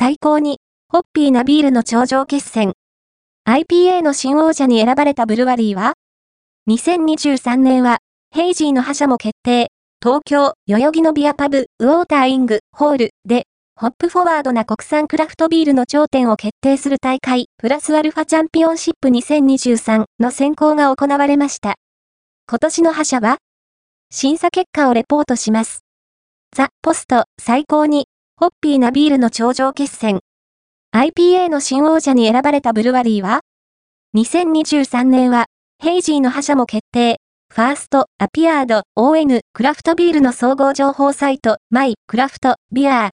最高に、ホッピーなビールの頂上決戦。IPA の新王者に選ばれたブルワリーは ?2023 年は、ヘイジーの覇者も決定。東京、代々木のビアパブ、ウォーターイング、ホールで、ホップフォワードな国産クラフトビールの頂点を決定する大会、プラスアルファチャンピオンシップ2023の選考が行われました。今年の覇者は審査結果をレポートします。ザ・ポスト、最高に、ホッピーなビールの頂上決戦。IPA の新王者に選ばれたブルワリーは ?2023 年は、ヘイジーの覇者も決定。ファースト、アピアード、ON、クラフトビールの総合情報サイト、マイ、クラフト、ビアー